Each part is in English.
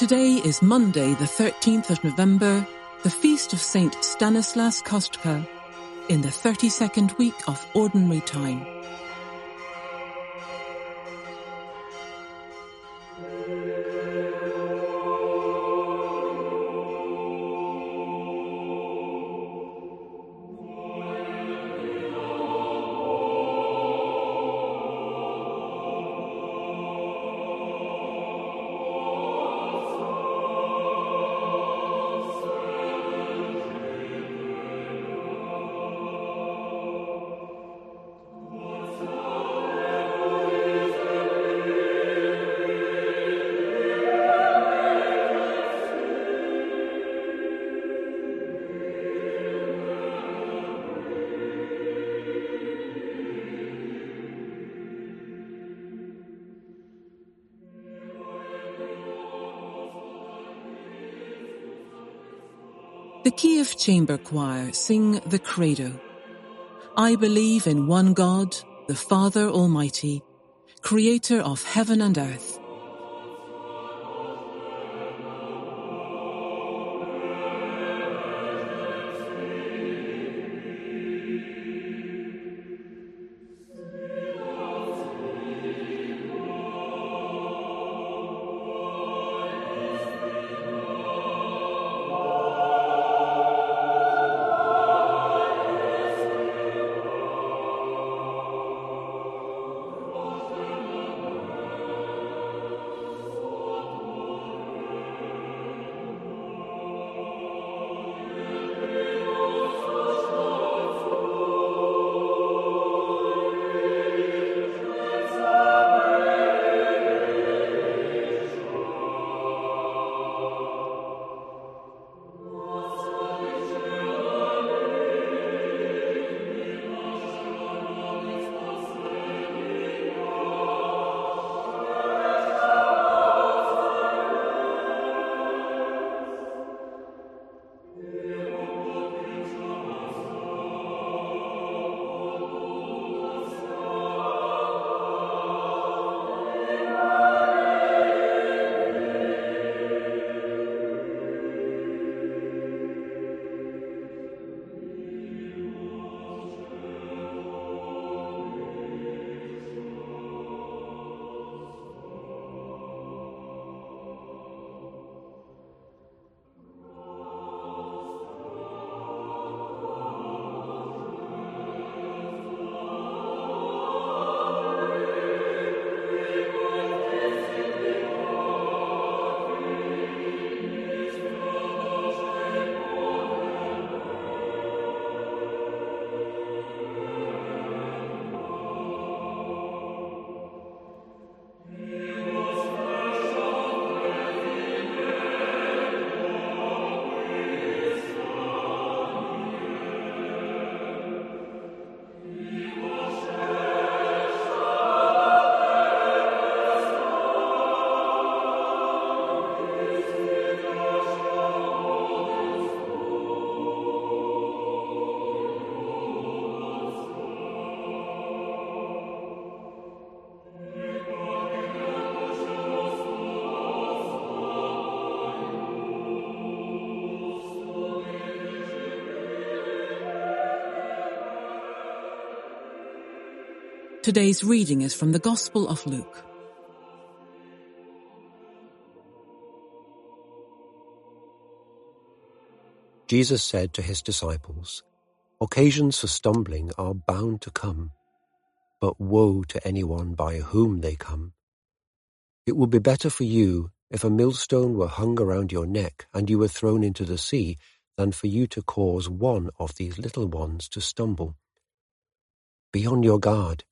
Today is Monday, the 13th of November, the feast of Saint Stanislas Kostka, in the 32nd week of Ordinary Time. The Kiev Chamber Choir sing the Credo. I believe in one God, the Father Almighty, creator of heaven and earth. Today's reading is from the Gospel of Luke. Jesus said to his disciples, Occasions for stumbling are bound to come, but woe to anyone by whom they come. It would be better for you if a millstone were hung around your neck and you were thrown into the sea than for you to cause one of these little ones to stumble. Be on your guard.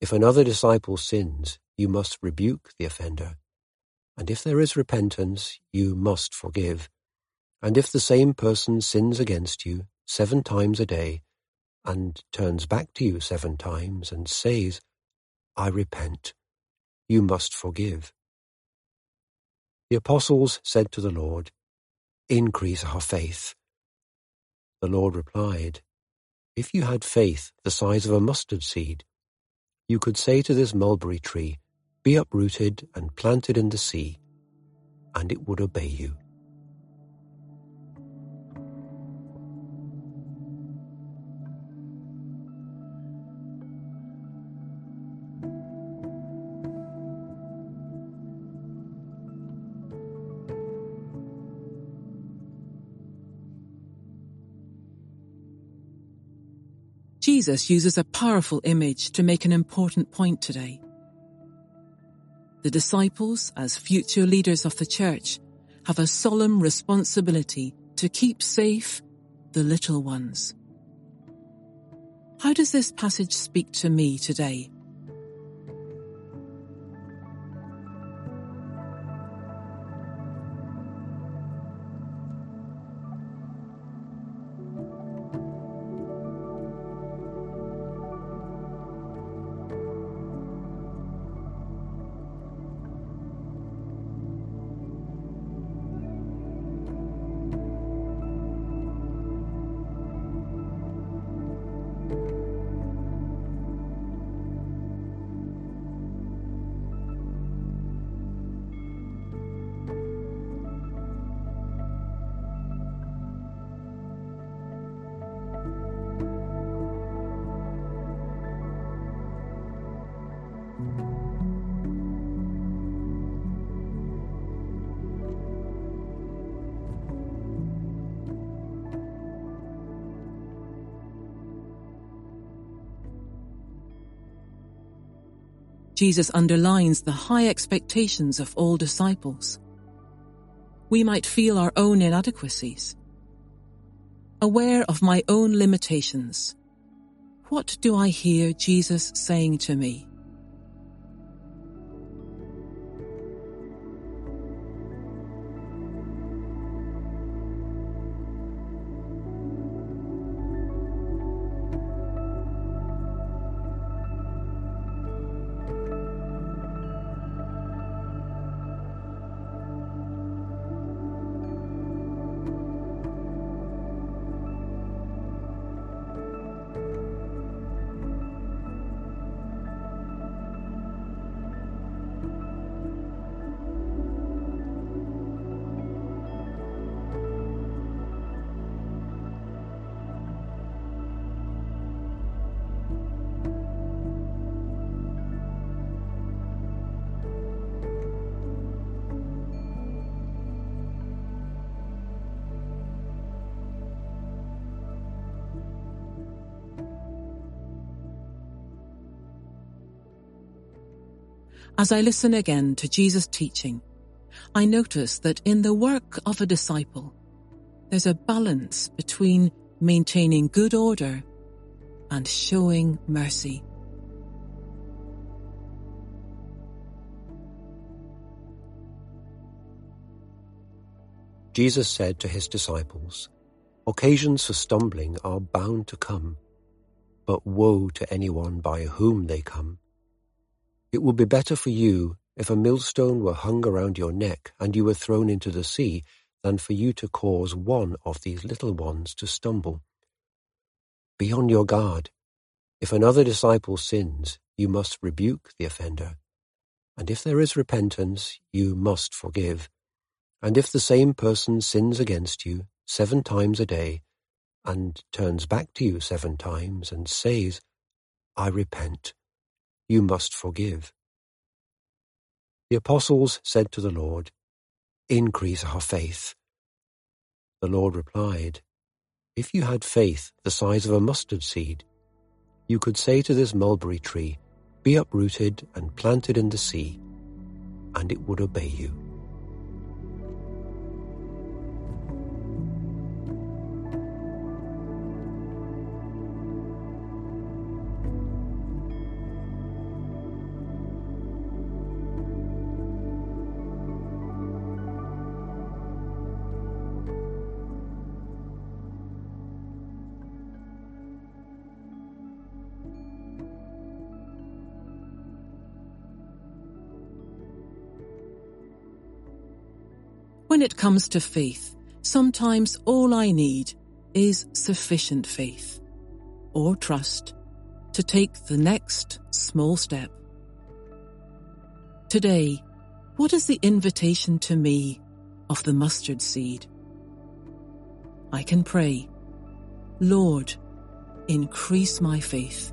If another disciple sins, you must rebuke the offender. And if there is repentance, you must forgive. And if the same person sins against you seven times a day, and turns back to you seven times and says, I repent, you must forgive. The apostles said to the Lord, Increase our faith. The Lord replied, If you had faith the size of a mustard seed, you could say to this mulberry tree, Be uprooted and planted in the sea, and it would obey you. Jesus uses a powerful image to make an important point today. The disciples, as future leaders of the church, have a solemn responsibility to keep safe the little ones. How does this passage speak to me today? Jesus underlines the high expectations of all disciples. We might feel our own inadequacies. Aware of my own limitations, what do I hear Jesus saying to me? As I listen again to Jesus' teaching, I notice that in the work of a disciple, there's a balance between maintaining good order and showing mercy. Jesus said to his disciples, Occasions for stumbling are bound to come, but woe to anyone by whom they come. It would be better for you if a millstone were hung around your neck and you were thrown into the sea than for you to cause one of these little ones to stumble. Be on your guard. If another disciple sins, you must rebuke the offender. And if there is repentance, you must forgive. And if the same person sins against you seven times a day, and turns back to you seven times and says, I repent, you must forgive. The apostles said to the Lord, Increase our faith. The Lord replied, If you had faith the size of a mustard seed, you could say to this mulberry tree, Be uprooted and planted in the sea, and it would obey you. When it comes to faith, sometimes all I need is sufficient faith or trust to take the next small step. Today, what is the invitation to me of the mustard seed. I can pray, Lord, increase my faith.